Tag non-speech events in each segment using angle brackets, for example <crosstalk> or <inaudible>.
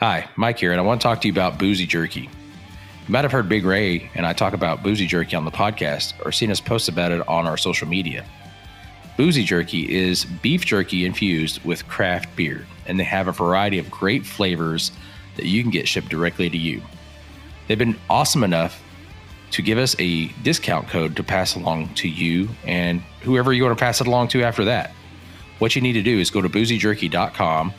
Hi, Mike here, and I want to talk to you about Boozy Jerky. You might have heard Big Ray and I talk about Boozy Jerky on the podcast or seen us post about it on our social media. Boozy Jerky is beef jerky infused with craft beer, and they have a variety of great flavors that you can get shipped directly to you. They've been awesome enough to give us a discount code to pass along to you and whoever you want to pass it along to after that. What you need to do is go to boozyjerky.com,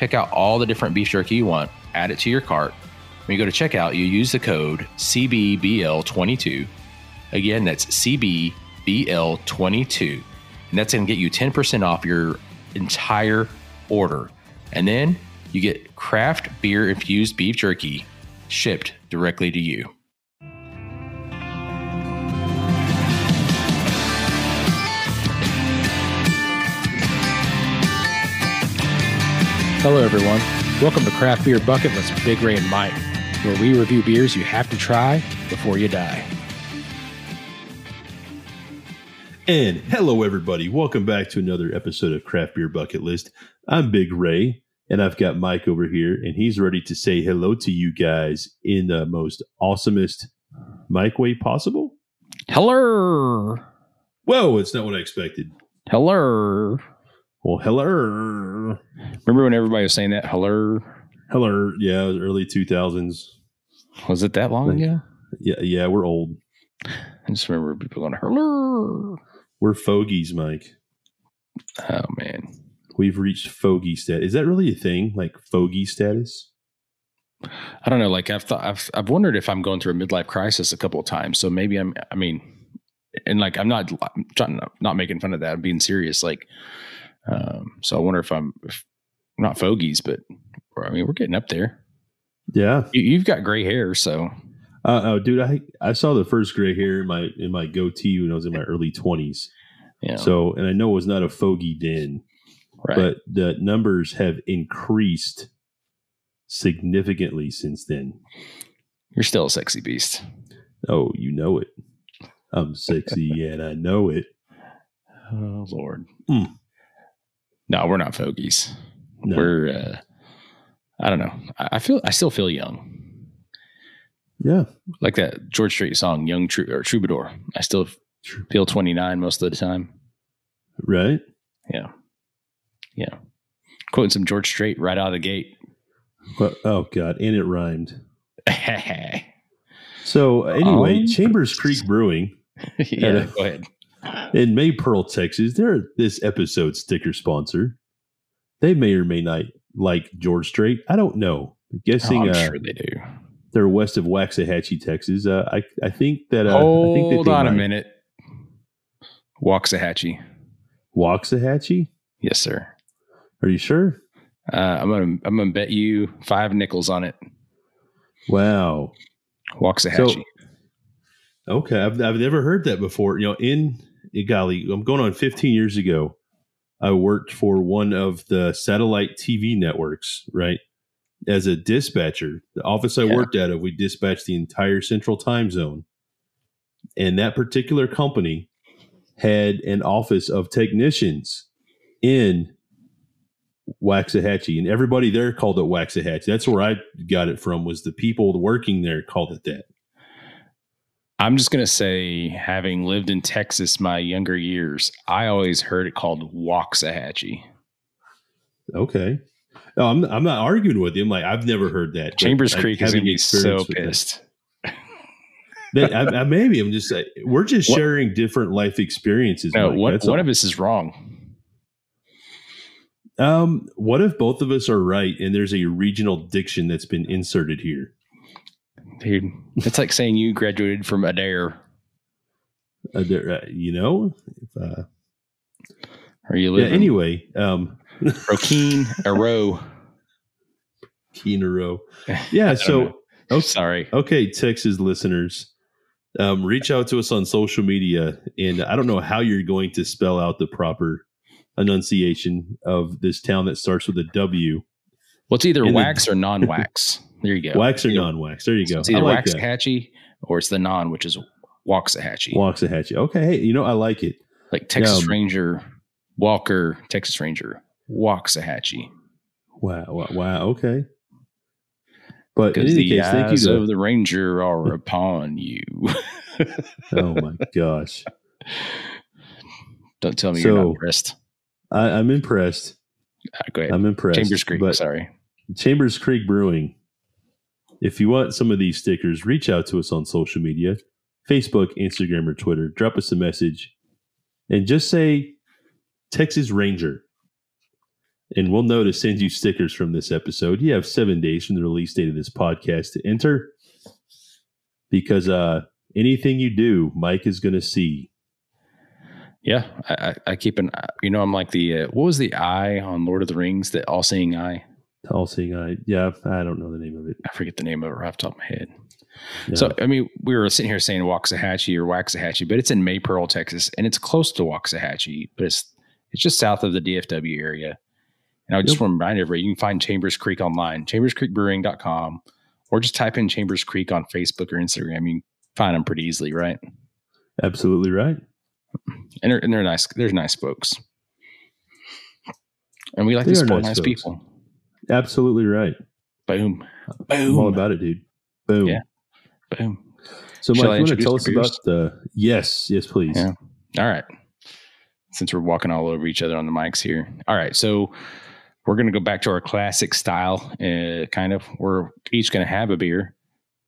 pick out all the different beef jerky you want, add it to your cart. When you go to checkout, you use the code CBBL22. Again, that's CBBL22. And that's going to get you 10% off your entire order. And then you get craft beer infused beef jerky shipped directly to you. Hello, everyone. Welcome to Craft Beer Bucket List with Big Ray and Mike, where we review beers you have to try before you die. And hello, everybody. Welcome back to another episode of Craft Beer Bucket List. I'm Big Ray, and I've got Mike over here, and he's ready to say hello to you guys in the most awesomest Mike way possible. Hello. Whoa, it's not what I expected. Hello. Well, hello. Remember when everybody was saying that? Hello. Hello. Yeah, early 2000s. Was it that long Like- ago? Yeah, yeah, we're old. I just remember people going, hello. We're fogies, Mike. Oh, man. We've reached fogey status. Is that really a thing? Like fogey status? I don't know. Like I've thought, I've, I've wondered if I'm going through a midlife crisis a couple of times. So maybe I'm, I mean, and like, I'm not, I'm not making fun of that. I'm being serious. Like, um, so I wonder if I'm, if, not fogies, but I mean, we're getting up there. Yeah. You, you've got gray hair, so Uh, oh, dude, I I saw the first gray hair in my in my goatee when I was in my early twenties. yeah. So, and I know it was not a fogey den, right. but the numbers have increased significantly since then. You're still a sexy beast. Oh, you know it. I'm sexy <laughs> and I know it. Oh Lord. Mm. No, we're not fogies. No. We're uh I don't know. I, feel I still feel young. yeah, Like that George Strait song, Young Trou or Troubadour. I still feel 29 most of the time. right. Yeah. Yeah. Quoting some George Strait right out of the gate. But oh god, and it rhymed. <laughs> So anyway, Um, Chambers Creek <laughs> Brewing yeah, go ahead. In Maypearl, Texas, they're this episode sticker sponsor. They may or may not like George Strait. I don't know. Oh, guessing I'm uh, sure they do. they're west of Waxahachie, Texas. Uh, I I think that. Uh, I think that Hold on a might- minute. Waxahachie. Waxahachie? Yes, sir. Are you sure? Uh, I'm gonna I'm gonna bet you five nickels on it. Wow. Waxahachie. So- Okay, I've I've never heard that before. You know, in golly, I'm going on 15 years ago. I worked for one of the satellite TV networks, right? As a dispatcher, the office I Yeah. worked out of, we dispatched the entire central time zone. And that particular company had an office of technicians in Waxahachie, and everybody there called it Waxahachie. That's where I got it from. Was the people working there called it that? I'm just gonna say, having lived in Texas my younger years, I always heard it called Waxahachie. Okay. No, I'm I'm not arguing with you. I'm like I've never heard that. Chambers I- Creek is gonna be so experience with that- pissed. <laughs> That- I, I, maybe I'm just uh, we're just What- sharing different life experiences. No, Mike, one, that's one all. of us is wrong. Um, what if both of us are right and there's a regional diction that's been inserted here? Dude, it's like saying you graduated from Adair. There, uh, you know. If, uh, Or you yeah. Anyway, um, <laughs> in Rokeen, Aro. key in a row. <laughs> Yeah. So know. okay, Sorry. okay, Texas listeners, um, reach out to us on social media, and I don't know how you're going to spell out the proper enunciation of this town that starts with a W. Well, it's either In the- wax or non-wax. <laughs> There you go. Wax or non-wax? There you go. It's either like. Waxahachie or it's the non, which is Waxahachie. Waxahachie. Okay, hey, you know I like it. like Texas Um, Ranger, Walker, Texas Ranger, Waxahachie. Wow, wow, wow. Okay. But in Because the case, thank you eyes of the ranger are <laughs> upon you. <laughs> Oh my gosh. Don't tell me you're So- not impressed. I, I'm impressed. Uh, go ahead. I'm impressed. Chambers Creek. But sorry. Chambers Creek Brewing. If you want some of these stickers, reach out to us on social media Facebook, Instagram, or Twitter. Drop us a message and just say Texas Ranger. And we'll know to send you stickers from this episode. You have seven days from the release date of this podcast to enter because uh, anything you do, Mike is going to see. Yeah, I, I, keep an. You know, I'm like the uh, what was the eye on Lord of the Rings? The all-seeing eye. All seeing eye. Yeah, I don't know the name of it. I forget the name of it right off the top of my head. Yeah. So I mean, we were sitting here saying Waxahachie or Waxahachie, but it's in Maypearl, Texas, and it's close to Waxahachie, but it's it's just south of the DFW area. And I just Yep. want to remind everybody, you can find Chambers Creek online, chamberscreekbrewing.com, or just type in Chambers Creek on Facebook or Instagram. You can find them pretty easily, right? Absolutely right. And they're, and they're nice. They're nice folks. And we like They to support nice nice, people. Absolutely right. Boom. I'm all about it, dude. Boom. Yeah. Boom. So, Mike, you want to tell us about the? Yes, yes, please. Yeah. All right. Since we're walking all over each other on the mics here. All right. So we're going to go back to our classic style, uh, kind of. We're each going to have a beer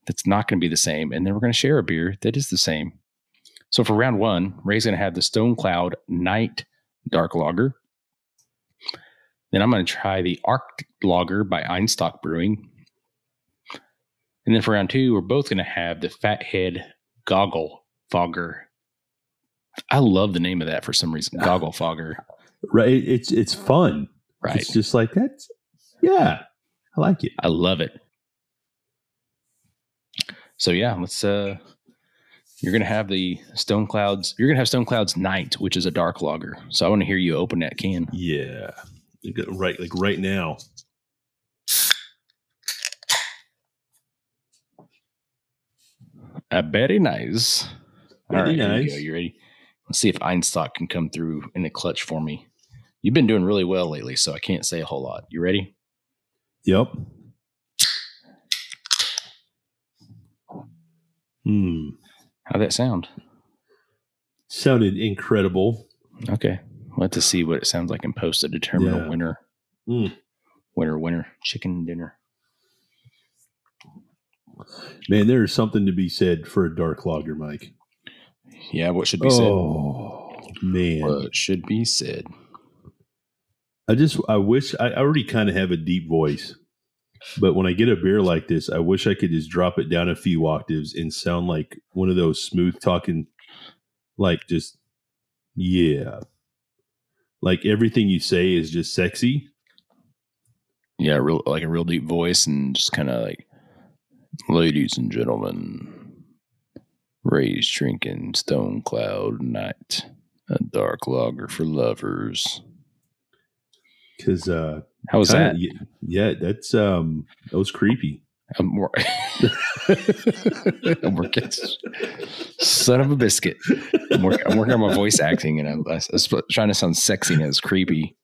that's not going to be the same. And then we're going to share a beer that is the same. So for round one, Ray's going to have the Stone Cloud Nite Dark Lager. Then I'm going to try the Arctic Lager by Einstock Brewing. And then for round two, we're both going to have the Fathead Goggle Fogger. I love the name of that for some reason. <laughs> Goggle Fogger. Right. It's it's fun. Right. It's just like that. yeah. I like it. I love it. So yeah, let's uh you're gonna have the Stone Clouds you're gonna have Stone Clouds Nite, which is a dark lager. So I want to hear you open that can. Yeah. Got- Right, like right now. Uh, very nice. Very here we nice. You ready? Let's see if Einstock can come through in the clutch for me. You've been doing really well lately, so I can't say a whole lot. You ready? Yep. Hmm. How'd that sound? Sounded incredible. Okay. We'll have to see what it sounds like in post to determine Yeah. a winner. Mm. Winner, winner, chicken dinner. Man, there is something to be said for a dark lager, Mike. Yeah, what should be said? Oh man. What should be said? I just I wish I already kind of have a deep voice. But when I get a beer like this, I wish I could just drop it down a few octaves and sound like one of those smooth talking like just yeah. Like everything you say is just sexy. Yeah, real like a real deep voice and just kind of like, ladies and gentlemen, Ray's drinking Stone Cloud Nite, a dark lager for lovers. Cause uh How was kinda- that? yeah, that's um that was creepy. I'm more. <laughs> I'm working. Son of a biscuit. I'm working, I'm working on my voice acting, and I'm, I was trying to sound sexy and it's creepy.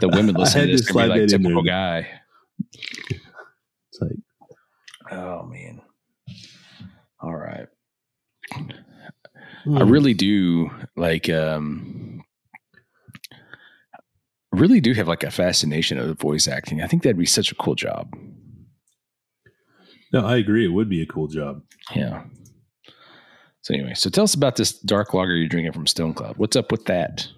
The women listening to this gonna be like typical guy. It's like Oh man. All right. I hmm. really do like um really do have like a fascination of voice acting. I think that'd be such a cool job. No, I agree. It would be a cool job. Yeah. So anyway, so tell us about this dark lager you're drinking from Stone Cloud. What's up with that?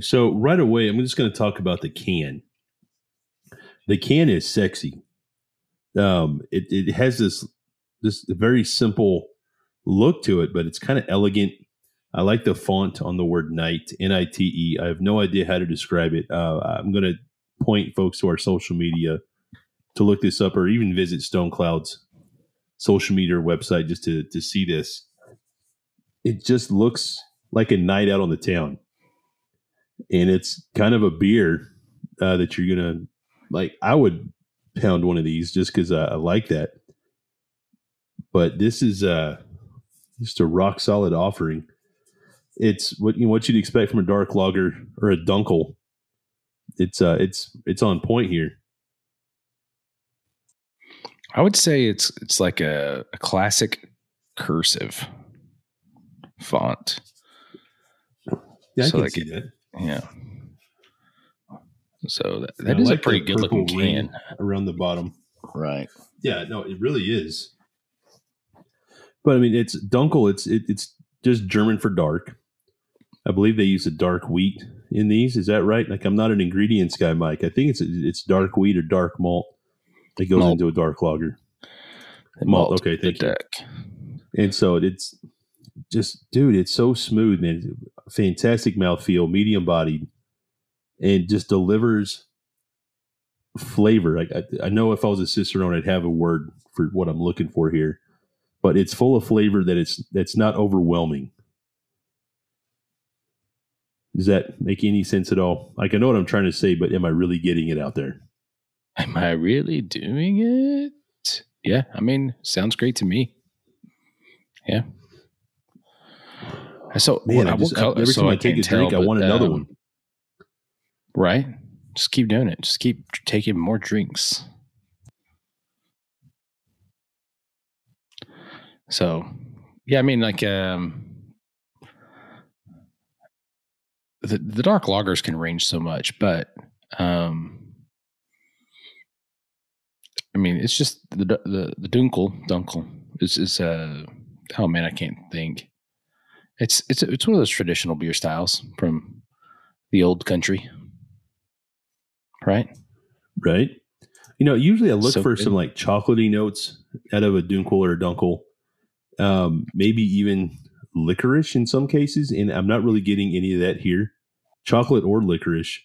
So right away, I'm just going to talk about the can. The can is sexy. Um, it it has this this very simple look to it, but it's kind of elegant. I like the font on the word night, N I T E. I have no idea how to describe it. Uh, I'm going to point folks to our social media to look this up or even visit Stone Cloud's social media website just to, to see this. It just looks like a night out on the town. And it's kind of a beer uh, that you're to like. I would pound one of these just because I, I like that. But this is uh, just a rock solid offering it's what you know, what you'd expect from a dark lager or a dunkel. It's uh it's it's on point here. I would say it's it's like a, a classic cursive font. Yeah, I So can like see it- that. Yeah. So that, that is like a pretty good looking purple ring can. around the bottom. Right. Yeah, no, it really is. But I mean, it's Dunkel. It's it, it's just German for dark. I believe they use a dark wheat in these. Is that right? Like, I'm not an ingredients guy, Mike. I think it's it's dark wheat or dark malt that goes Malt. into a dark lager. Malt, malt, okay, the thank you. deck. And so it's just, dude, it's so smooth, man. Fantastic mouthfeel, medium bodied, and just delivers flavor. Like I, I know if I was a cicerone, I'd have a word for what I'm looking for here, but it's full of flavor that it's that's not overwhelming. Does that make any sense at all? Like I know what I'm trying to say, but am I really getting it out there? Am I really doing it? Yeah, I mean, sounds great to me. Yeah. So, Man, I what just, color- every so time I take a can't tell, drink, I but, want another um, one. Right? Just keep doing it. Just keep taking more drinks. So, yeah, I mean, like, um, the the dark lagers can range so much, but, um, I mean, it's just the the the Dunkel Dunkel is is uh oh man, I can't think. It's it's it's one of those traditional beer styles from the old country, right? right? You know, usually I look So for good. some like chocolatey notes out of a Dunkel or a Dunkel, um, maybe even licorice in some cases, and I'm not really getting any of that here, chocolate or licorice.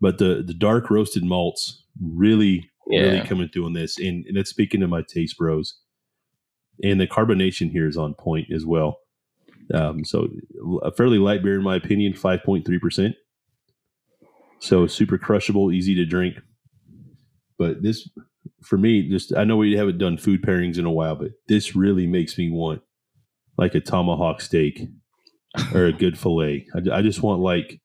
But the the dark roasted malts really really coming through on this, and, and that's speaking to my taste bros. And the carbonation here is on point as well. Um, so a fairly light beer in my opinion, five point three percent. So super crushable, easy to drink. But this, for me, just I know we haven't done food pairings in a while, but this really makes me want like a tomahawk steak or a good fillet. I, I just want like,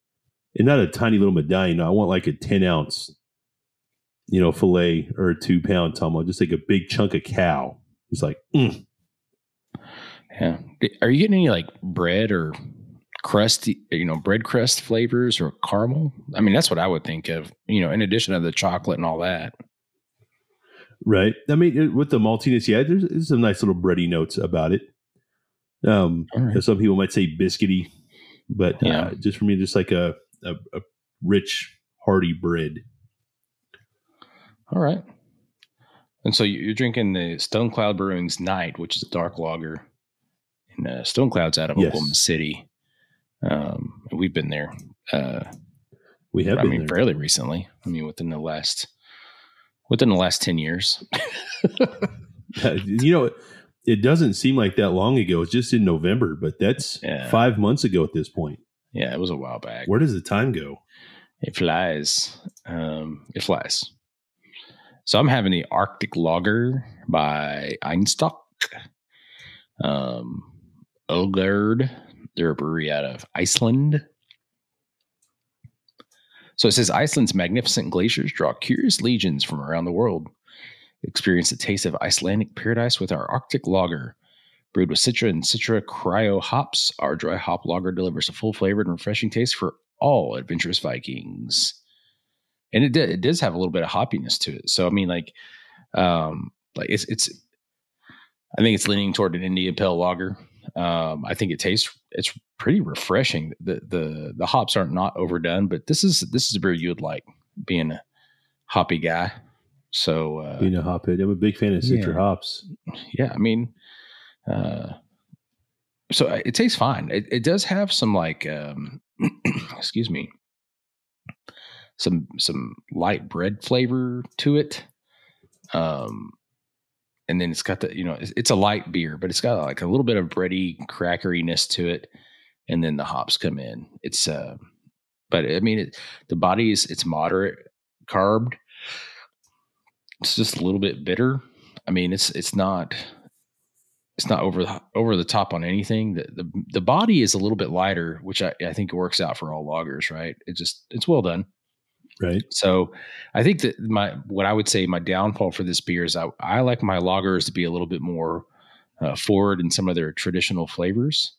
and not a tiny little medallion. I want like a ten ounce, you know, fillet or a two pound tomahawk, just like a big chunk of cow. It's like, mm. Yeah. Are you getting any like bread or crust, you know, bread crust flavors or caramel? I mean, that's what I would think of, you know, in addition to the chocolate and all that. right. I mean, it- with the maltiness, yeah, there's, there's some nice little bready notes about it. Um, right. some people might say biscuity, but Yeah. uh, just for me, just like a, a, a rich, hearty bread. All right. And so you- you're drinking the Stone Cloud Brewing's Nite, which is a dark lager. And uh, Stone Cloud's out of Yes. Oklahoma City. Um, we've been there. Uh, We have I been mean, there. fairly recently. I mean, within the last within the last ten years. <laughs> you know, it doesn't seem like that long ago. It's just in November, but that's Yeah. five months ago at this point. yeah, it was a while back. Where does the time go? It flies. Um, it flies. So I'm having the Arctic Lager by Einstock. Um, Olgerd. They're a brewery out of Iceland. So it says Iceland's magnificent glaciers draw curious legions from around the world. Experience the taste of Icelandic paradise with our Arctic Lager. Brewed with Citra and Citra Cryo hops, our dry hop lager delivers a full flavored and refreshing taste for all adventurous Vikings. And it, d- it does have a little bit of hoppiness to it. So I mean, like, um, like it's it's. I think it's leaning toward an India Pale Lager. Um, I think it tastes it's pretty refreshing. The the the hops aren't not overdone, but this is this is a beer you would like, being a hoppy guy. So uh, Being a hophead, I'm a big fan of Yeah. hops. yeah, I mean, uh, so it tastes fine. It, it does have some like, um, <clears throat> excuse me, some some light bread flavor to it. Um, and then it's got the you know it's, it's a light beer, but it's got like a little bit of bready crackeriness to it, and then the hops come in. It's uh, but I mean it, the body is it's moderate carbed. It's just a little bit bitter. I mean, it's it's not it's not over the over the top on anything. The the, the body is a little bit lighter, which I, I think works out for all lagers, right? It just it's well done. Right. So I think that my what I would say my downfall for this beer is I, I like my lagers to be a little bit more uh, forward in some of their traditional flavors.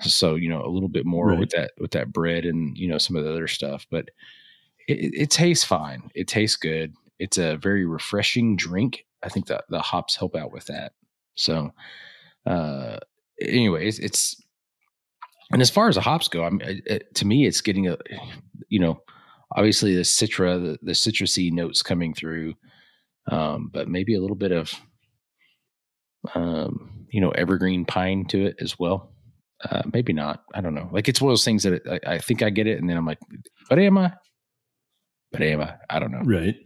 So you know a little bit more Right. with that with that bread and you know some of the other stuff, but it, it, tastes fine. It tastes good. It's a very refreshing drink. I think that the hops help out with that. So uh, anyways, it's and as far as the hops go, I mean, it, it- to me, it's getting a you know obviously the citra, the, the citrusy notes coming through, um, but maybe a little bit of um, you know evergreen pine to it as well. Uh, maybe not. I don't know. Like it's one of those things that it, I, I think I get it, and then I'm like, but am I? But am I? I don't know. Right.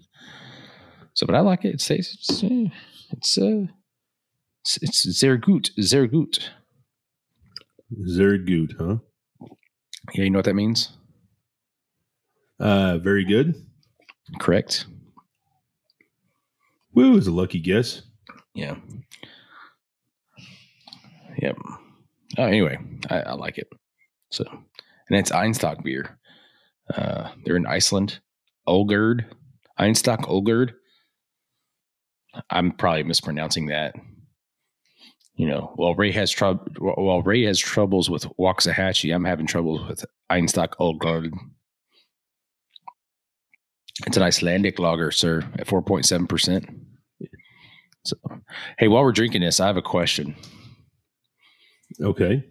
So, but I like it. It stays. It's uh, it's uh, it's, it's sehr gut. Sehr gut. Very good, huh? Yeah, you know what that means? Uh, very good. Correct. Woo is a lucky guess. Yeah. Yep. Oh, anyway, I, I like it. So, and it's Einstock beer. Uh, they're in Iceland. Olgerd. Einstock Olgerd. I'm probably mispronouncing that. You know, while Ray has trouble, while Ray has troubles with Waxahachie, I'm having troubles with Einstock Olgerd. It's an Icelandic lager, sir, at 4.7%. So, hey, while we're drinking this, I have a question. Okay.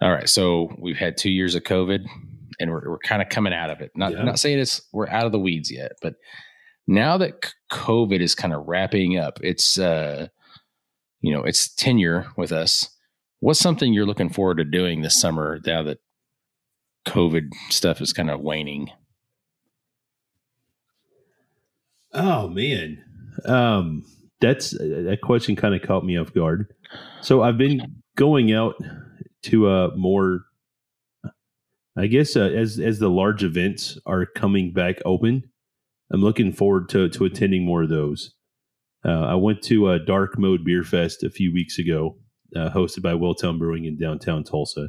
All right, so we've had two years of COVID, and we're we're kind of coming out of it. Not Yeah. not saying it's we're out of the weeds yet, but now that COVID is kind of wrapping up, it's uh, you know, it's tenure with us. What's something you're looking forward to doing this summer now that COVID stuff is kind of waning? Oh man, um, that's that question kind of caught me off guard. So I've been going out to uh more, I guess uh, as as the large events are coming back open, I'm looking forward to to attending more of those. Uh, I went to a Dark Mode Beer Fest a few weeks ago, uh, hosted by Welltown Brewing in downtown Tulsa,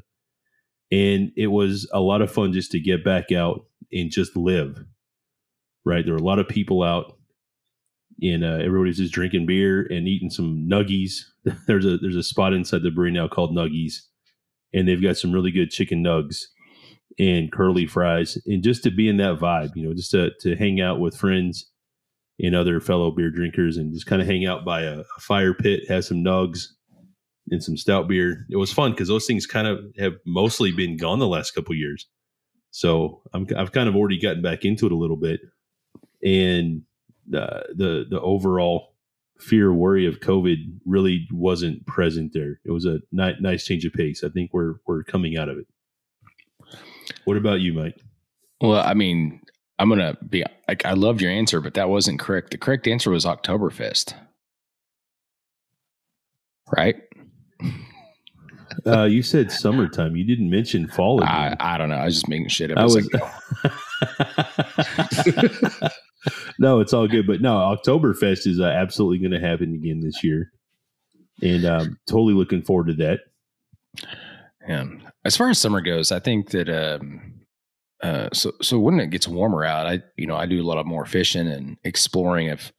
and it was a lot of fun just to get back out and just live right? There were a lot of people out, and uh, everybody's just drinking beer and eating some nuggies. <laughs> there's a there's a spot inside the brewery now called Nuggies, and they've got some really good chicken nugs and curly fries, and just to be in that vibe, you know, just to to hang out with friends and other fellow beer drinkers, and just kind of hang out by a, a fire pit, have some nugs and some stout beer. It was fun because those things kind of have mostly been gone the last couple years. So I'm, I've kind of already gotten back into it a little bit and uh, the the overall fear worry of COVID really wasn't present there. It was a ni- nice change of pace. I think we're we're coming out of it. What about you, Mike? Well, I mean, I'm gonna be like, I loved your answer, but that wasn't correct. The correct answer was Oktoberfest, right? Uh, you said summertime. You didn't mention fall I, again. I don't know. I was just making shit up. I I was was- like, no, <laughs> it's all good. But no, Oktoberfest is uh, absolutely going to happen again this year, and um, totally looking forward to that. yeah. As far as summer goes, I think that um, uh, so so when it gets warmer out, I you know I do a lot of more fishing and exploring of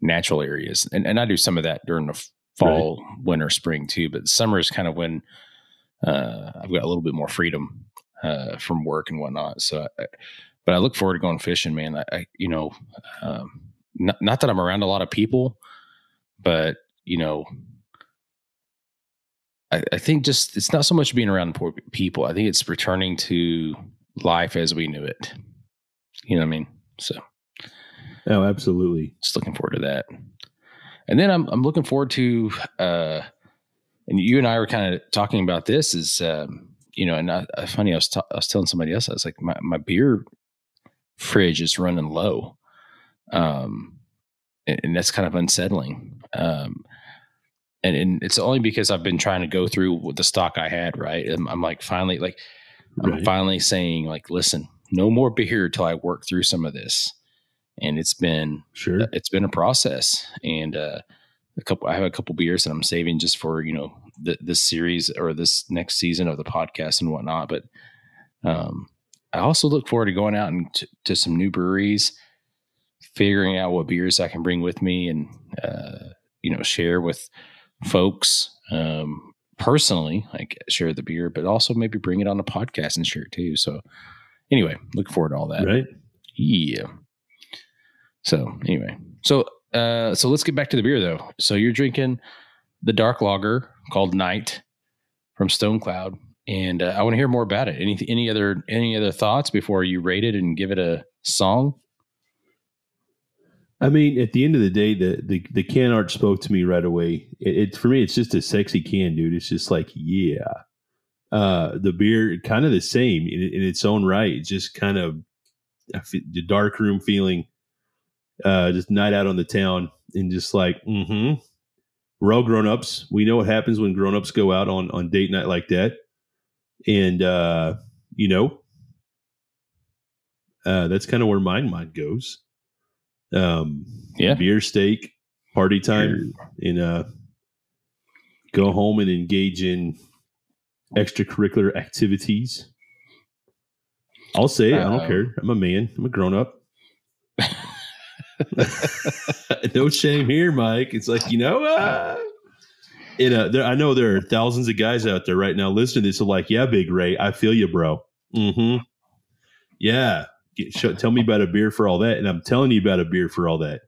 natural areas, and and I do some of that during the fall, winter, spring too. But summer is kind of when uh, I've got a little bit more freedom uh, from work and whatnot. So, I, but I look forward to going fishing, man. I, I you know, um, not not that I'm around a lot of people, but you know, I, I think just it's not so much being around poor people. I think it's returning to life as we knew it. You know what I mean? So Oh, absolutely. just looking forward to that. And then I'm I'm looking forward to uh and you and I were kind of talking about this is um you know and I, funny I was ta- I was telling somebody else I was like my my beer fridge is running low. Um and, and that's kind of unsettling. Um and, and it's only because I've been trying to go through with the stock I had, right? I'm, I'm like finally like I'm Right. finally saying like listen, no more beer till I work through some of this. And it's been Sure. it's been a process and uh a couple i have a couple beers that i'm saving just for you know th- this series or this next season of the podcast and whatnot but um I also look forward to going out and t- to some new breweries, figuring out what beers I can bring with me and uh, you know share with folks um, personally, like share the beer, but also maybe bring it on a podcast and share it too. So anyway, look forward to all that. Right. Yeah. So anyway, so uh, so let's get back to the beer though. So you're drinking the dark lager called Nite from Stone Cloud, and uh, I want to hear more about it. Any any other any other thoughts before you rate it and give it a song? I mean, at the end of the day, the the, the can art spoke to me right away. It, it for me, it's just a sexy can, dude. It's just like, yeah. Uh, the beer, kind of the same in, in its own right. Just kind of the dark room feeling. Uh, just night out on the town, and just like, mm-hmm. We're all grown ups. We know what happens when grown ups go out on on date night like that, and uh, you know, uh, that's kind of where my mind goes. Um Yeah. beer steak party time and uh go home and engage in extracurricular activities. I'll say it i don't Uh, care. I'm a man. I'm a grown-up. <laughs> <laughs> No shame here mike. It's like you know uh, and, uh, there, i know there are thousands of guys out there right now listening to this are like yeah big ray i feel you bro. Mm-hmm. Yeah. Get, show, tell me about a beer for all that. And i'm telling you about a beer for all that.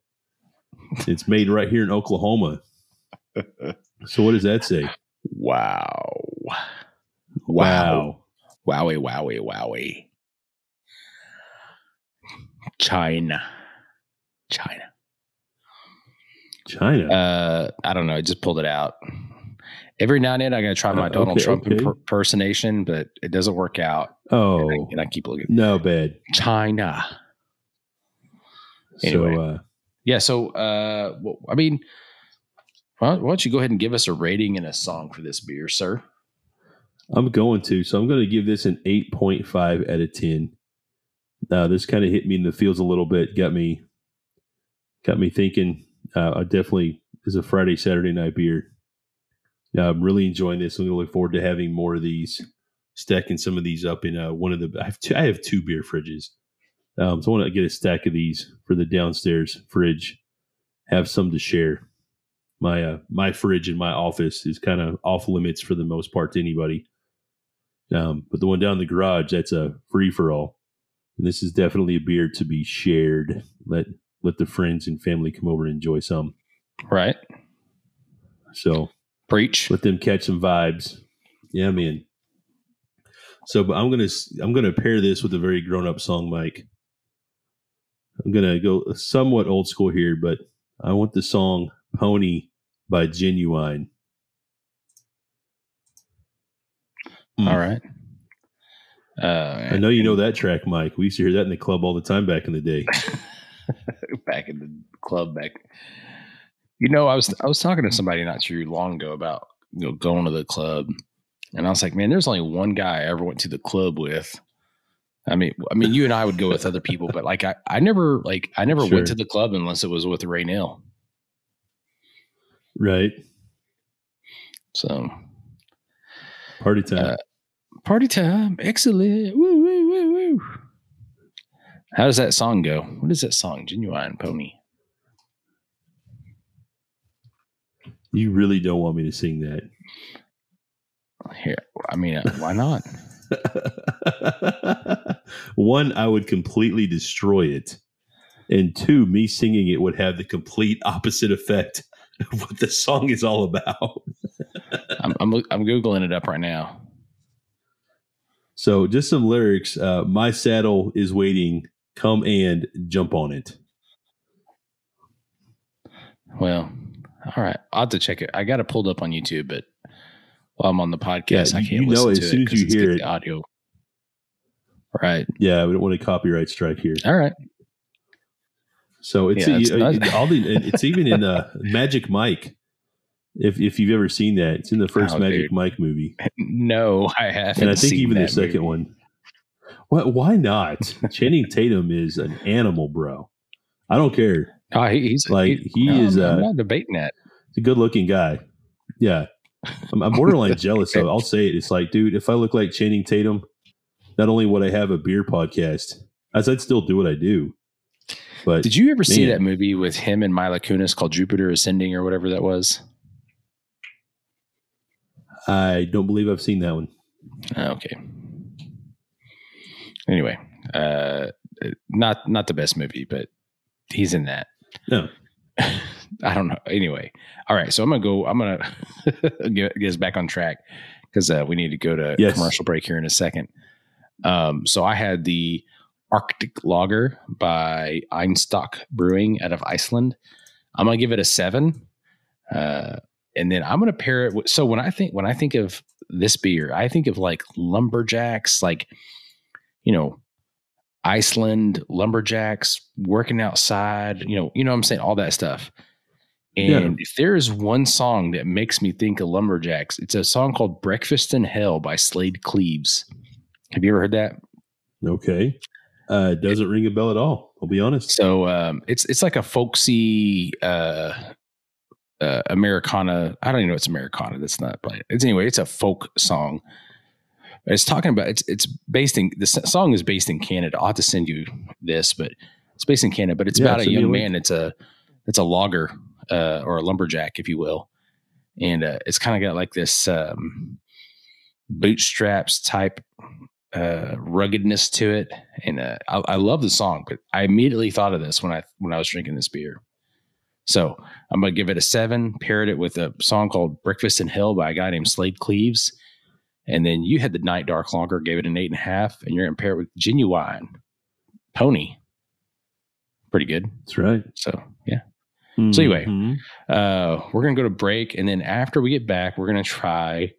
It's made right here in oklahoma. So what does that say? Wow. wow. Wowie, wowie, wowie. China. China. China Uh, I don't know. I just pulled it out. Every now and then I got to try my Uh, Donald okay, Trump okay. impersonation, but it doesn't work out. oh And, I, and I keep looking. no bad China. Anyway. so uh Yeah. So, uh, well, I mean, why why don't you go ahead and give us a rating and a song for this beer, sir? I'm going to. So I'm going to give this an 8.5 out of 10. Uh, this kind of hit me in the feels a little bit. Got me, got me thinking. Uh, I definitely is a Friday Saturday night beer. I'm really enjoying this. I'm going to look forward to having more of these. Stacking some of these up in uh, one of the. I have two. I have two beer fridges. Um, so I want to get a stack of these for the downstairs fridge. Have some to share. My uh, my fridge in my office is kind of off limits for the most part to anybody. Um, but the one down in the garage, that's a free for all. And this is definitely a beer to be shared. Let let the friends and family come over and enjoy some. Right. So Preach. let them catch some vibes. Yeah, man. So, but I'm gonna I'm gonna pair this with a very grown up song, Mike. I'm gonna go somewhat old school here, but I want the song "Pony" by Ginuwine. Mm. All right. Uh, I know you know that track, Mike. We used to hear that in the club all the time back in the day. <laughs> <laughs> back in the club back. You know, I was I was talking to somebody not too long ago about you know going to the club, and I was like, man, there's only one guy I ever went to the club with. I mean, I mean, you and I would go with other people, but like I, I never like I never Sure. went to the club unless it was with Ray Neal. Right. So Party time. Uh, party time, excellent. Woo woo woo woo. How does that song go? What is that song? Ginuwine Pony. you really don't want me to sing that. Here, I mean, uh, why not? <laughs> One, I would completely destroy it. And two, me singing it would have the complete opposite effect of what the song is all about. <laughs> I'm, I'm I'm googling it up right now. So, just some lyrics. Uh, My saddle is waiting. Come and jump on it. Well, all right. I'll have to check it. I got it pulled up on YouTube, but while I'm on the podcast, Yeah, I can't you know as soon it as you hear it- the audio. Right. Yeah, we don't want a copyright strike here. All right. So it's, Yeah, it's uh, not- all the it's even in uh, Magic Mike. If if you've ever seen that, it's in the first Oh, Magic dude. Mike movie, <laughs> No, I haven't. and I think even the second movie. one. Why not? Channing Tatum is an animal, bro. I don't care. Oh, he, he's Like, he no, is, I'm, I'm uh, not debating that. He's a good looking guy. Yeah, I'm, I'm borderline <laughs> jealous. though. I'll say it. It's like, dude, if I look like Channing Tatum, not only would I have a beer podcast, as I'd still do what I do. But Did you ever see that movie with him and Mila Kunis called Jupiter Ascending or whatever that was? I don't believe I've seen that one. Ah, Okay. Anyway, uh, not not the best movie, but he's in that. No. <laughs> I don't know. Anyway, all right. So I'm gonna go. I'm gonna <laughs> get, get us back on track because uh, we need to go to Yes. commercial break here in a second. Um, so I had the Arctic Lager by Einstock Brewing out of Iceland. I'm gonna give it a seven, uh, and then I'm gonna pair it. with So when I think when I think of this beer, I think of like lumberjacks, like you know Iceland lumberjacks working outside, you know, you know what I'm saying, all that stuff. And Yeah. if there is one song that makes me think of lumberjacks, it's a song called Breakfast in Hell by Slaid Cleaves. Have you ever heard that? Okay. Uh, doesn't ring a bell at all. I'll be honest. So um, it's it's like a folksy uh, uh, Americana. I don't even know it's Americana. That's not. But it's anyway. It's a folk song. It's talking about it's it's based in the song is based in Canada. I'll have to send you this, but it's based in Canada. But it's Yeah, about a a young man. It's a it's a logger uh, or a lumberjack, if you will, and uh, it's kind of got like this um, bootstraps type uh, ruggedness to it, and uh, I, I love the song. But I immediately thought of this when I when I was drinking this beer. So I'm gonna give it a seven. Paired it with a song called "Breakfast in Hell" by a guy named Slaid Cleaves, and then you had the Nite Dark Lager, gave it an eight and a half, and you're gonna pair it with Ginuwine Pony. Pretty good. That's right. So yeah. So anyway. Uh, we're gonna go to break, and then after we get back, we're gonna try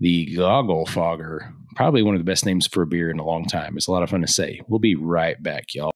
the Goggle Fogger. Probably one of the best names for a beer in a long time. It's a lot of fun to say. We'll be right back, y'all.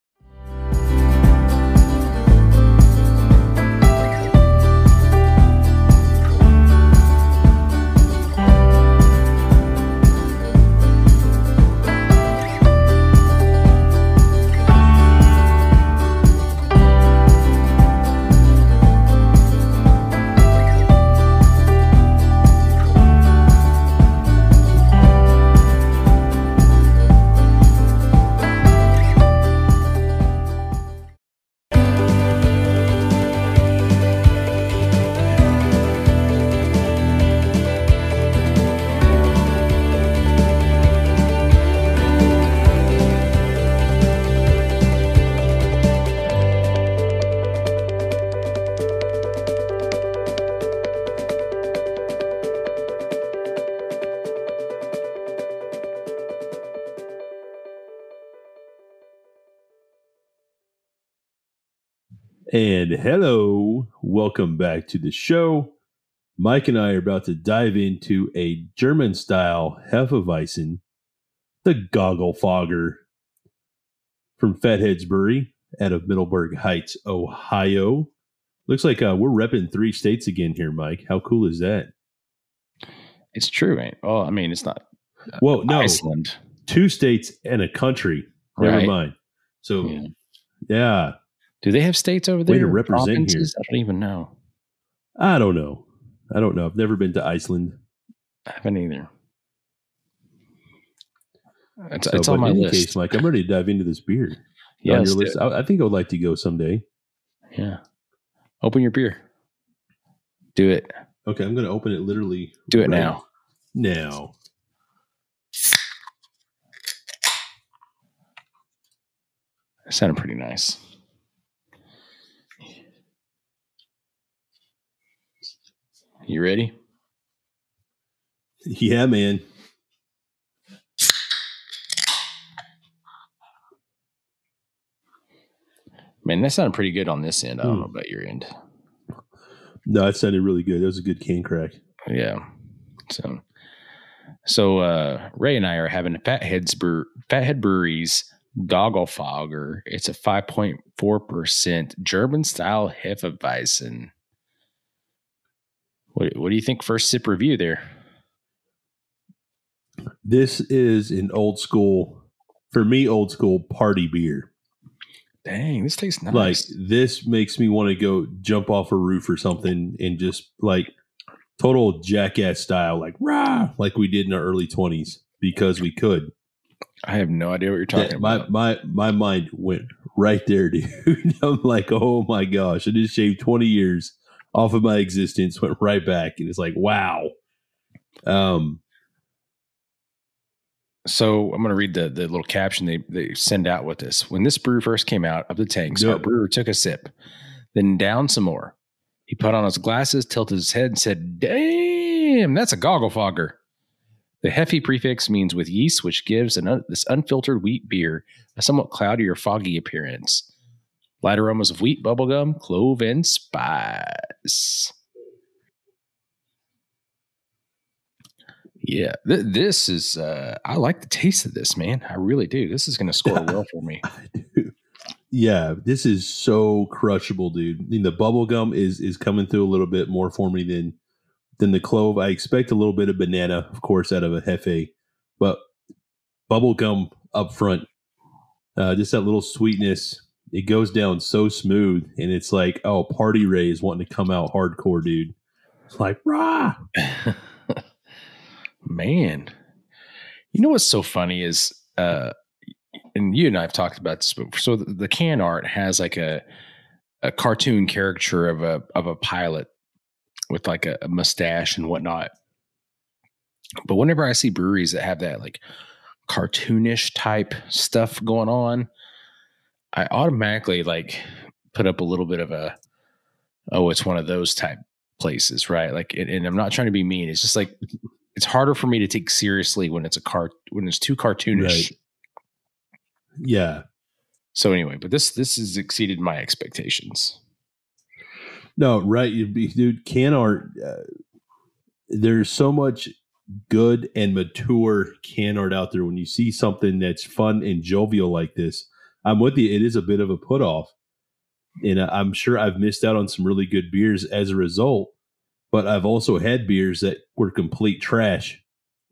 And hello, welcome back to the show. Mike and I are about to dive into a German style Hefeweizen, the Goggle Fogger from Fatheads Brewery out of Middleburg Heights, Ohio. Looks like uh, we're repping three states again here, Mike. How cool is that? It's true, ain't? Well, I mean, it's not Well, no, Iceland, two states and a country. Never Right. mind. So, Yeah. yeah, Do they have states over there? Way to represent here. I don't even know. I don't know. I don't know. I've never been to Iceland. I haven't either. It's, So, it's on my list. case, Mike, I'm ready to dive into this beer. yeah, on your list. I, I think I would like to go someday. yeah. Open your beer. Do it. Okay, I'm going to open it literally. Do it right now. Now. It sounded pretty nice. You ready? Yeah, man. Man, that sounded pretty good on this end. I don't Hmm. know about your end. No, it sounded really good. That was a good can crack. Yeah. So, so uh, Ray and I are having a Fathead's Brew, Fathead Brewery's Gogglefogger. It's a 5.4% German style Hefeweizen. What, what do you think? First sip review there. This is an old school, for me, old school party beer. Dang, this tastes nice. Like this makes me want to go jump off a roof or something and just like total jackass style, like rah, like we did in our early twenties because we could. I have no idea what you're talking That- my about. my my mind went right there, <laughs> dude. I'm like, oh my gosh, I just shaved 20 years off of my existence, went right back, and it's like, wow. Um, So I'm going to read the, the little caption they, they send out with this. When this brew first came out of the tanks, Yeah. our brewer took a sip, then down some more. He put on his glasses, tilted his head, and said, Damn, that's a goggle fogger. The Hefe prefix means with yeast, which gives an un- this unfiltered wheat beer a somewhat cloudy or foggy appearance. Light aromas of wheat, bubblegum, clove, and spice. Yeah, th- this is. Uh, I like the taste of this, man. I really do. This is going to score well for me. <laughs> yeah, this is so crushable, dude. I mean, the bubble gum is is coming through a little bit more for me than than the clove. I expect a little bit of banana, of course, out of a hefe, but bubble gum up front, uh, just that little sweetness. It goes down so smooth, and it's like, oh, Party Ray is wanting to come out hardcore, dude. It's like, rah. <laughs> man, you know what's so funny is, uh, and you and I have talked about this. So the, the can art has like a a cartoon caricature of a of a pilot with like a, a mustache and whatnot. But whenever I see breweries that have that like cartoonish type stuff going on, I automatically like put up a little bit of a oh, it's one of those type places, right? Like, and, and I'm not trying to be mean. It's just like it's harder for me to take seriously when it's a cart when it's too cartoonish. Right. Yeah. So anyway, but this this has exceeded my expectations. No, right, you'd be, dude. Can art. Uh, there's so much good and mature can art out there. When you see something that's fun and jovial like this, I'm with you. It is a bit of a put off, and I'm sure I've missed out on some really good beers as a result. But I've also had beers that were complete trash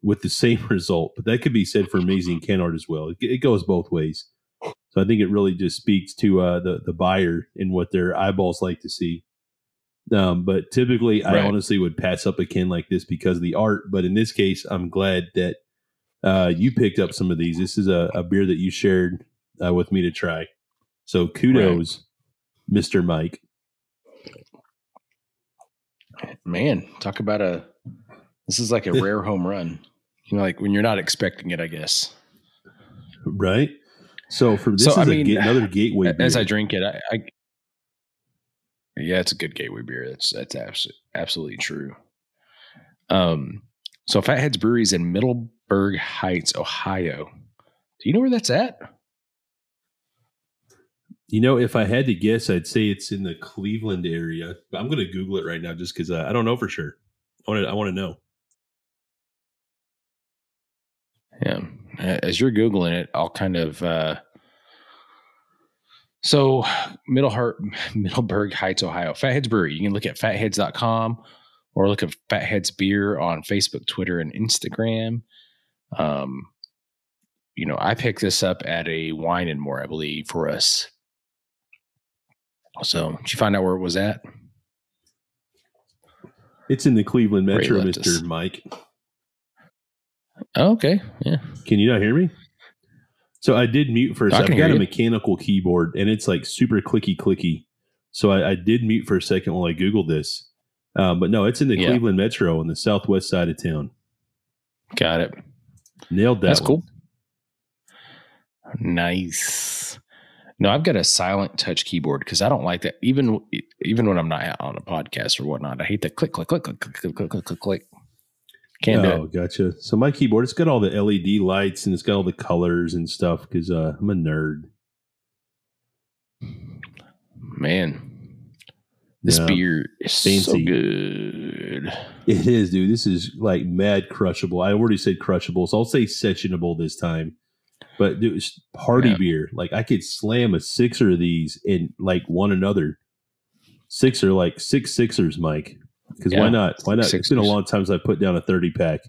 with the <laughs> same result. But that could be said for amazing can art as well. It, it goes both ways. So I think it really just speaks to uh, the the buyer and what their eyeballs like to see. Um, but typically, I honestly would pass up a can like this because of the art. But in this case, I'm glad that uh, you picked up some of these. This is a, a beer that you shared uh, with me to try. So kudos, Mister Mike. Man, talk about a this is like a <laughs> rare home run. You know, like when you're not expecting it, I guess. Right. So for this So, is mean, ga- another gateway. <laughs> As. I drink it, I, I yeah, it's a good gateway beer. That's that's absolutely absolutely true. Um, so Fatheads Breweries in Middleburg Heights, Ohio. Do you know where that's at? You know, if I had to guess, I'd say it's in the Cleveland area. But I'm going to Google it right now just because I, I don't know for sure. I want to. I want to know. Yeah. Uh, As you're Googling it, I'll kind of. Uh, so, Middle Heart, <laughs> Middleburg Heights, Ohio. Fatheads Brewery. You can look at fatheads.com or look at Fatheads Beer on Facebook, Twitter, and Instagram. Um, you know, I picked this up at a wine and more, I believe, for us. So, did you find out where it was at? It's in the Cleveland Metro, Mister. Mike. Oh, okay. Yeah. Can you not hear me? So I did mute for a second. I've got a mechanical keyboard and it's like super clicky clicky. So I, I did mute for a second while I Googled this. Um, but no, it's in the Yeah. Cleveland Metro on the southwest side of town. Got it. Nailed that. That's one. cool. Nice. No, I've got a silent touch keyboard because I don't like that. Even even when I'm not on a podcast or whatnot, I hate that click click click click click click click click click. click. Can't do oh, gotcha. So my keyboard, it's got all the LED lights and it's got all the colors and stuff because uh, I'm a nerd. Man, this Yeah. beer is so good. It is, dude. This is like mad crushable. I already said crushable, so I'll say sessionable this time. But it was party Yeah. beer. Like I could slam a sixer of these in like one another. Sixer, like six sixers, Mike. Because Yeah, why not? Why not? It's been a sixers. long time since I put down a thirty pack.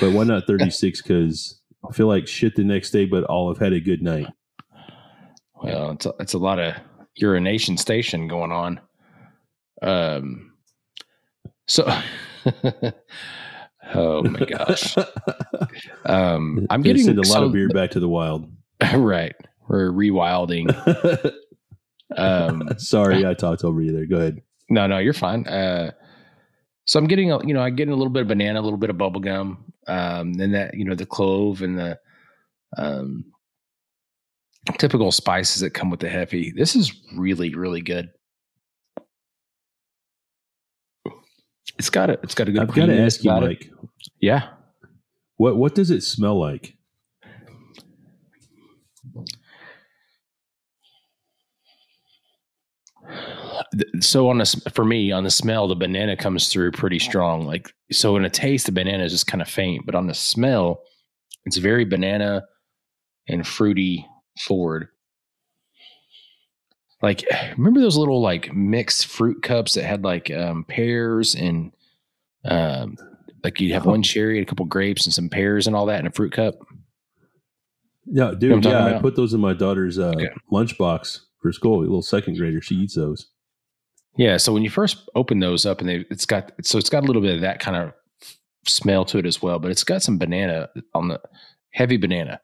But why not <laughs> thirty six? Because I feel like shit the next day, but I'll have had a good night. Well, it's a, it's a lot of urination station going on. Um, so <laughs> Oh my gosh. <laughs> um, I'm getting send a lot of beer back to the wild. <laughs> right. We're rewilding. <laughs> Um, Sorry, I talked over you there. Go ahead. no, no, you're fine. Uh, so I'm getting, a, you know, I'm getting a little bit of banana, a little bit of bubble gum, um, then that, you know, the clove and the um, typical spices that come with the hefe. This is really, really good. It's got a, it's got a good. I've got to ask you, about it. Mike, Yeah. what what does it smell like? So on a s for me on the smell, the banana comes through pretty strong. Like so, in a taste, the banana is just kind of faint, but on the smell, it's very banana and fruity forward. Like <sighs> remember those little like mixed fruit cups that had like um, pears and um, like you'd have one cherry, and a couple grapes, and some pears and all that in a fruit cup. Yeah, dude. talking Yeah, I put those in my daughter's uh, Okay. lunchbox for school. A little second grader, she eats those. Yeah. So when you first open those up, and they, it's got so it's got a little bit of that kind of smell to it as well, but it's got some banana on the heavy banana.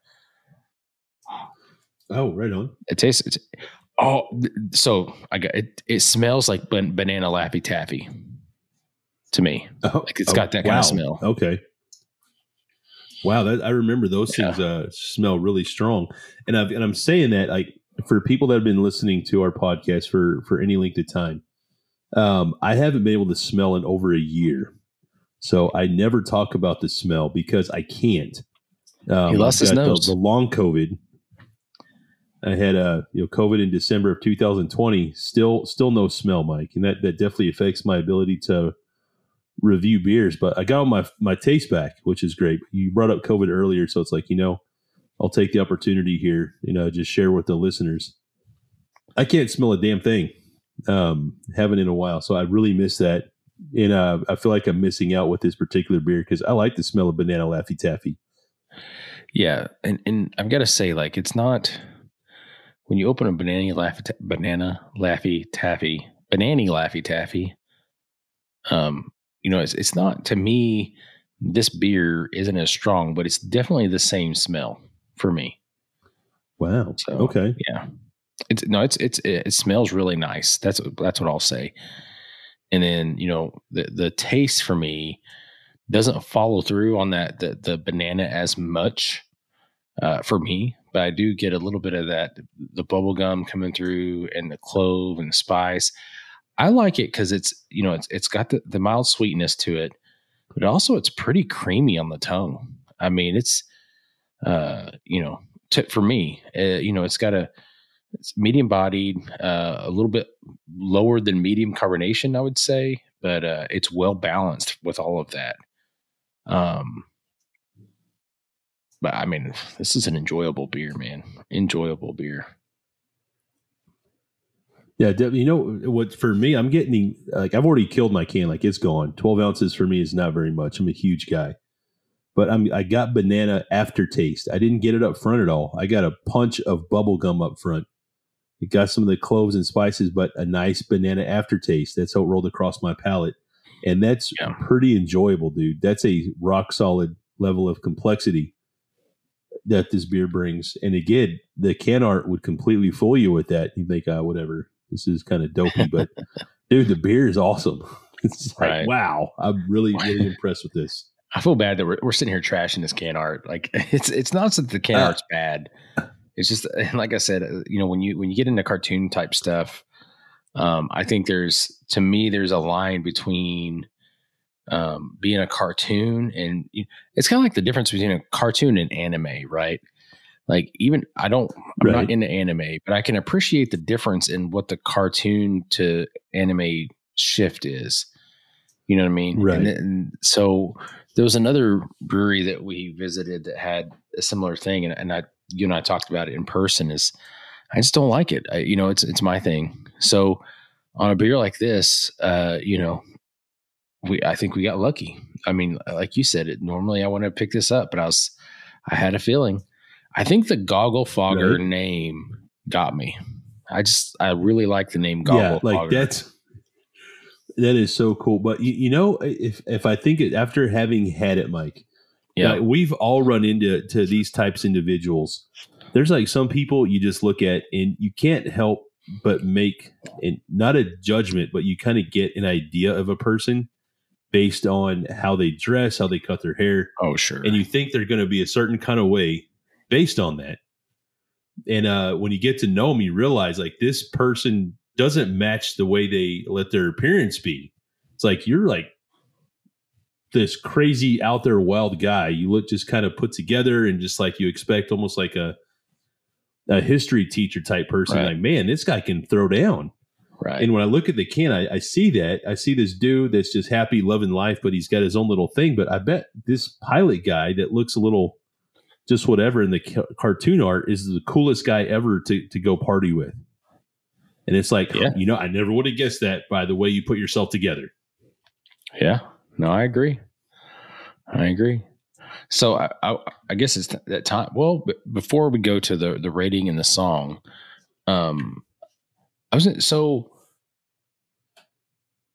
Oh, right on. It tastes. Oh, so I got it. It smells like banana laffy taffy to me. Oh, Like, it's got that kind of smell. Okay. Wow, that I remember those Yeah. things uh, smell really strong, and I've and I'm saying that like for people that have been listening to our podcast for for any length of time, um, I haven't been able to smell in over a year, so I never talk about the smell because I can't. Um, He lost his got the- nose. The, long COVID. I had uh, you know COVID in December of 2020. Still, still no smell, Mike, and that that definitely affects my ability to review beers, but I got my my taste back, which is great. You brought up COVID earlier, so it's like you know, I'll take the opportunity here, you know, just share with the listeners. I can't smell a damn thing, um, haven't in a while, so I really miss that, and uh, I feel like I'm missing out with this particular beer because I like the smell of banana laffy taffy. Yeah, and and I've got to say, like, it's not when you open a banana laffy ta- banana laffy taffy banana laffy taffy. Um, you know, it's it's not to me. This beer isn't as strong, but it's definitely the same smell for me. Wow. So, okay. Yeah, it's no, it's it's it smells really nice. That's that's what I'll say. And then you know the the taste for me doesn't follow through on that the the banana as much uh, for me, but I do get a little bit of that the bubble gum coming through and the clove and the spice. I like it because it's you know it's it's got the, the mild sweetness to it, but also it's pretty creamy on the tongue. I mean it's uh you know for me uh, you know it's got a it's medium bodied uh, a little bit lower than medium carbonation i would say but uh, it's well balanced with all of that um but i mean this is an enjoyable beer man enjoyable beer Yeah, you know what? For me, I'm getting like I've already killed my can. Like it's gone. Twelve ounces for me is not very much. I'm a huge guy, but I'm I got banana aftertaste. I didn't get it up front at all. I got a punch of bubble gum up front. It got some of the cloves and spices, but a nice banana aftertaste. That's how it rolled across my palate, and that's Yeah. pretty enjoyable, dude. That's a rock solid level of complexity that this beer brings. And again, the can art would completely fool you with that. You think, uh, whatever, this is kind of dopey, but <laughs> dude, the beer is awesome. <laughs> It's like, Right. wow, I'm really, really impressed with this. i feel bad that we're, we're sitting here trashing this can art like <laughs> it's it's not that the can Uh, art's bad it's just like i said uh, you know when you when you get into cartoon type stuff um i think there's to me there's a line between um being a cartoon and it's kind of like the difference between a cartoon and anime right? Like even i don't i'm Right. not into anime but i can appreciate the difference in what the cartoon to anime shift is. You know what i mean? Right. and, then, so there was another brewery that we visited that had a similar thing and, and i you and i talked about it in person is i just don't like it. I, you know it's it's my thing. So on a beer like this uh you know we i think we got lucky i mean like you said it normally i want to pick this up but i was i had a feeling i think the goggle fogger Right. name got me i just i really like the name goggle yeah, like fogger that's That is so cool. But you, you know, if if I think it after having had it, Mike, Yeah. like, we've all run into to these types of individuals. There's like some people you just look at and you can't help but make and not a judgment, but you kind of get an idea of a person based on how they dress, how they cut their hair, oh, sure. and you think they're going to be a certain kind of way based on that. And uh, when you get to know them, you realize like this person doesn't match the way they let their appearance be. It's like you're like this crazy out there wild guy. You look just kind of put together and just like you expect, almost like a a history teacher type person. Right. Like, man, this guy can throw down. Right. And when I look at the can, I, I see that. I see this dude that's just happy, loving life, but he's got his own little thing. But I bet this pilot guy that looks a little just whatever in the ca- cartoon art is the coolest guy ever to, to go party with. And it's like, Yeah. you know, I never would have guessed that by the way you put yourself together. Yeah, no, I agree. I agree. So I, I, I guess it's that time. Well, before we go to the the rating and the song, um, I was so.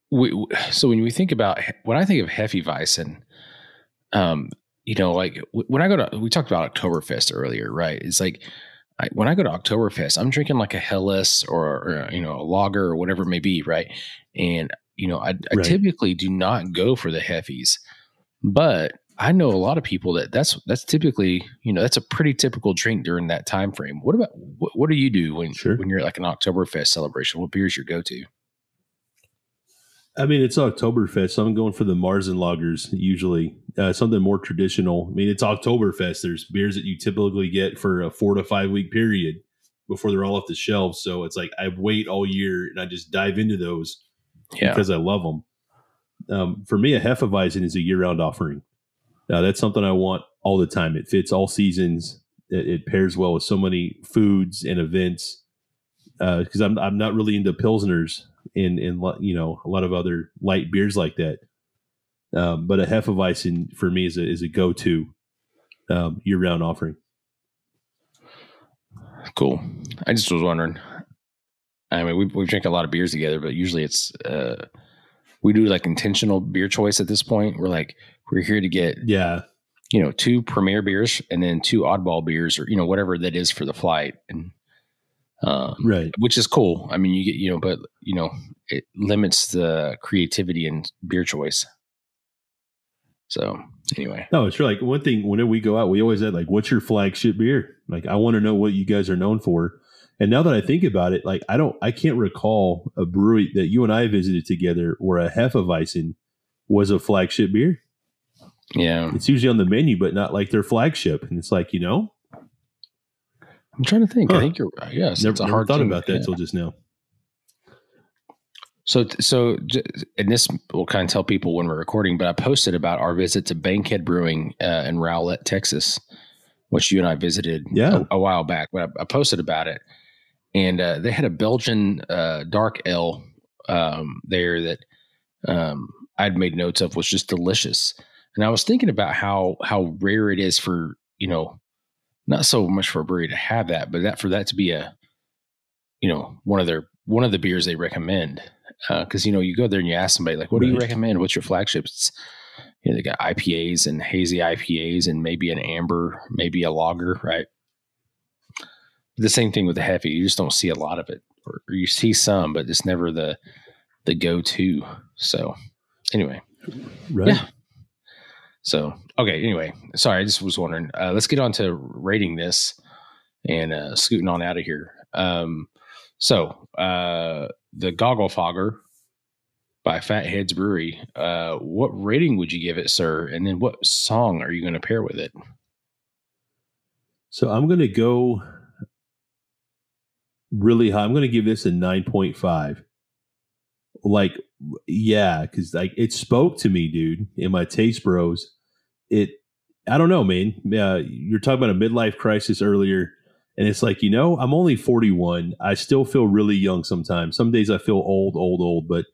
We, so when we think about when I think of Hefeweizen, um, you know, like when I go to we talked about Oktoberfest earlier, right? It's like I, when I go to Oktoberfest, I'm drinking like a Helles or, or you know a lager or whatever it may be, right? And you know, I, I Right. typically do not go for the heffies, but I know a lot of people that that's that's typically you know that's a pretty typical drink during that time frame. What about what, what do you do when Sure. when you're at like an Oktoberfest celebration? What beer's your go to? I mean, it's Oktoberfest, so I'm going for the Marzen lagers usually. Uh, something more traditional. I mean, it's Oktoberfest. There's beers that you typically get for a four to five week period before they're all off the shelves. So it's like I wait all year and I just dive into those Yeah, because I love them. Um, for me, a Hefeweizen is a year round offering. Uh, that's something I want all the time. It fits all seasons. It, it pairs well with so many foods and events. Because I'm I'm not really into pilsners and and you know a lot of other light beers like that. Um, but a Hefeweizen for me is a is a go to um, year round offering. cool. I just was wondering. I mean, we we drink a lot of beers together, but usually it's uh, we do like intentional beer choice at this point. We're like we're here to get Yeah, you know two premier beers and then two oddball beers or you know whatever that is for the flight and um, right. which is cool. I mean, you get, you know, but you know, it limits the creativity and beer choice. So anyway, No, it's really like one thing. Whenever we go out, we always add like, "What's your flagship beer?" Like, I want to know what you guys are known for. And now that I think about it, like I don't, I can't recall a brewery that you and I visited together where a Hefeweizen was a flagship beer. Yeah, It's usually on the menu, but not like their flagship. And it's like, you know, I'm trying to think. I think you're right. Yes, never, it's a never hard thought thing. about that Yeah. till just now. So, so, and this will kind of tell people when we're recording, but I posted about our visit to Bankhead Brewing uh, in Rowlett, Texas, which you and I visited Yeah. a, a while back. But I, I posted about it, and uh, they had a Belgian uh, dark ale um, there that um, I'd made notes of was just delicious. And I was thinking about how how rare it is for you know, not so much for a brewery to have that, but that for that to be a you know one of their one of the beers they recommend uh, because you know you go there and you ask somebody like, "What do you recommend? What's your flagships?" It's, you know, they got IPAs and hazy IPAs and maybe an amber, maybe a lager, right? The same thing with the hefe. You just don't see a lot of it, or, or you see some, but it's never the the go to. So anyway, Right. Yeah. So okay. Anyway, sorry, I just was wondering. Uh, let's get on to rating this and uh, scooting on out of here. Um, so uh, the Goggle Fogger by Fatheads Brewery. Uh, what rating would you give it, sir? And then what song are you going to pair with it? So I'm going to go really high. I'm going to give this a 9.5. Like, yeah, because like it spoke to me, dude, in my taste bros. It, I don't know, man. Uh, you're talking about a midlife crisis earlier, and it's like, you know, I'm only 41. I still feel really young sometimes. Some days I feel old, old, old, but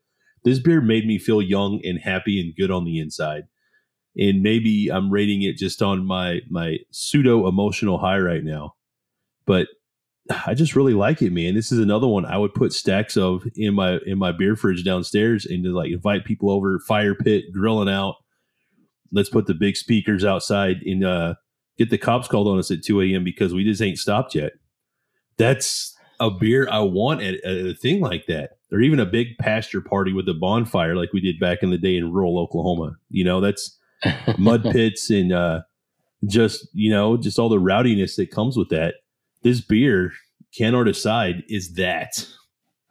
this beer made me feel young and happy and good on the inside and maybe I'm rating it just on my my pseudo emotional high right now. But I just really like it, man. This is another one I would put stacks of in my in my beer fridge downstairs and to like invite people over, fire pit, grilling out. Let's put the big speakers outside and uh, get the cops called on us at 2 a.m. because we just ain't stopped yet. That's a beer I want at, at a thing like that. Or even a big pasture party with a bonfire like we did back in the day in rural Oklahoma. You know, that's mud <laughs> pits and uh, just, you know, just all the rowdiness that comes with that this beer, Canort aside, is that.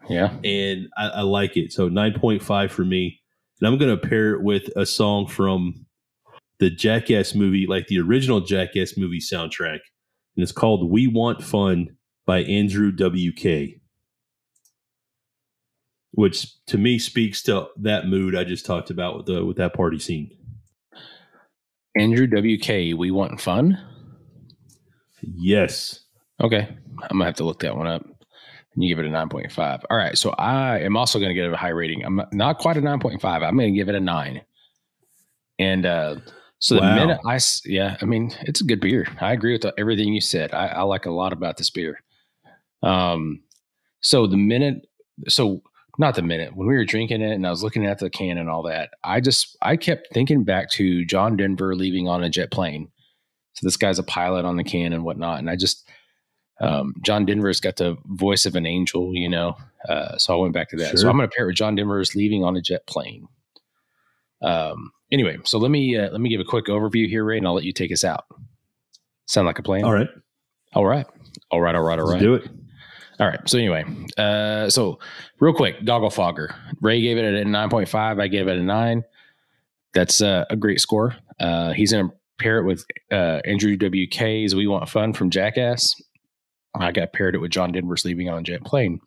Yeah. And I, I like it. So 9.5 for me. And I'm going to pair it with a song from the Jackass movie, like the original Jackass movie soundtrack. And it's called We Want Fun by Andrew W.K., which to me speaks to that mood I just talked about with the with that party scene. Andrew W.K., We Want Fun? Yes. Okay. I'm gonna have to look that one up. And you give it a 9.5. All right. So I am also gonna give it a high rating. I'm not quite a 9.5. I'm gonna give it a nine. And uh so wow. the minute I yeah, I mean it's a good beer. I agree with everything you said. I, I like a lot about this beer. Um, so the minute, so not the minute when we were drinking it and I was looking at the can and all that, I just I kept thinking back to John Denver leaving on a jet plane. So this guy's a pilot on the can and whatnot, and I just um, John Denver's got the voice of an angel, you know. Uh, so I went back to that. Sure. So I'm going to pair it with John Denver's leaving on a jet plane. Um, anyway, so let me uh, let me give a quick overview here, Ray, and I'll let you take us out. Sound like a plan? All right. All right. All right. All right. All right. Do it. All right. So anyway, uh, so real quick, Goggle Fogger. Ray gave it a nine point five. I gave it a nine. That's uh, a great score. Uh, he's going to pair it with uh, Andrew WK's "We Want Fun" from Jackass, I got paired it with John Denver's leaving on a jet plane.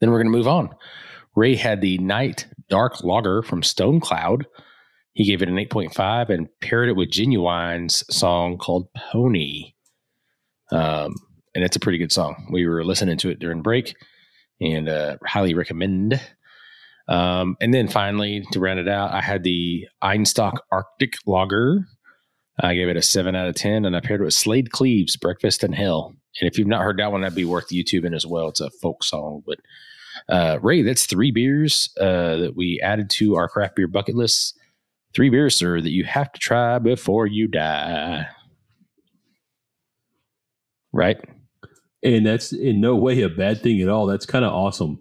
Then we're going to move on. Ray had the Nite Dark Lager from Stone Cloud. He gave it an 8.5 and paired it with Ginuwine's song called Pony. Um, and it's a pretty good song. We were listening to it during break and uh, highly recommend. Um, and then finally, to round it out, I had the Einstök Arctic Lager I gave it a seven out of 10 and I paired it with Slaid Cleaves, Breakfast in Hell. And if you've not heard that one, that'd be worth YouTubing as well. It's a folk song. But uh, Ray, that's three beers uh, that we added to our craft beer bucket list. Three beers, sir, that you have to try before you die. Right? And that's in no way a bad thing at all. That's kind of awesome.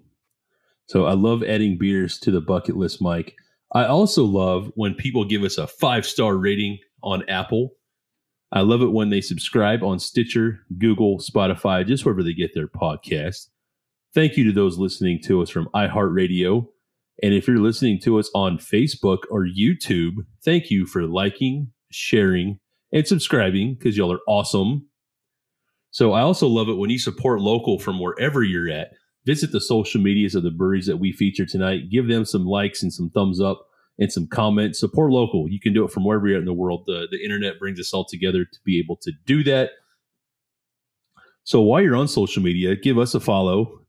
So I love adding beers to the bucket list, Mike. I also love when people give us a five star rating on Apple. I love it when they subscribe on Stitcher, Google, Spotify, just wherever they get their podcast. Thank you to those listening to us from iHeartRadio. And if you're listening to us on Facebook or YouTube, thank you for liking, sharing, and subscribing because y'all are awesome. So I also love it when you support local from wherever you're at. Visit the social medias of the breweries that we feature tonight. Give them some likes and some thumbs up and some comments. Support local. You can do it from wherever you're at in the world. The, the internet brings us all together to be able to do that. So while you're on social media, give us a follow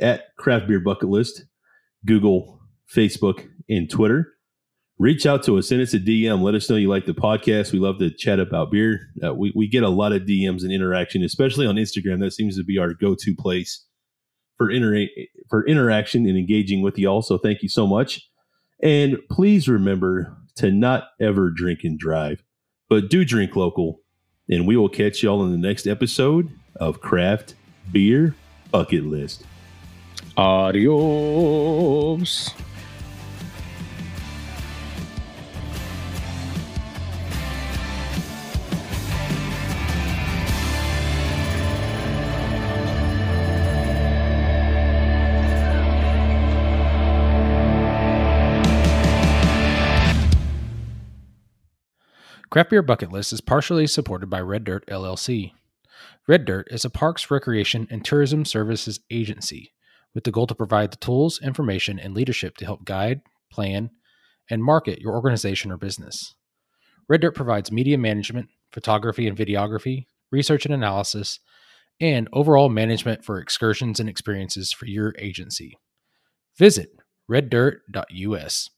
at Craft Beer Bucket List, Google, Facebook, and Twitter. Reach out to us, send us a DM. Let us know you like the podcast. We love to chat about beer. Uh, we, we get a lot of DMs and interaction, especially on Instagram. That seems to be our go to place for, inter- for interaction and engaging with you all. So thank you so much. And please remember to not ever drink and drive, but do drink local. And we will catch y'all in the next episode of Craft Beer Bucket List. Adios. Craft Beer Bucket List is partially supported by Red Dirt LLC. Red Dirt is a parks, recreation, and tourism services agency with the goal to provide the tools, information, and leadership to help guide, plan, and market your organization or business. Red Dirt provides media management, photography and videography, research and analysis, and overall management for excursions and experiences for your agency. Visit reddirt.us.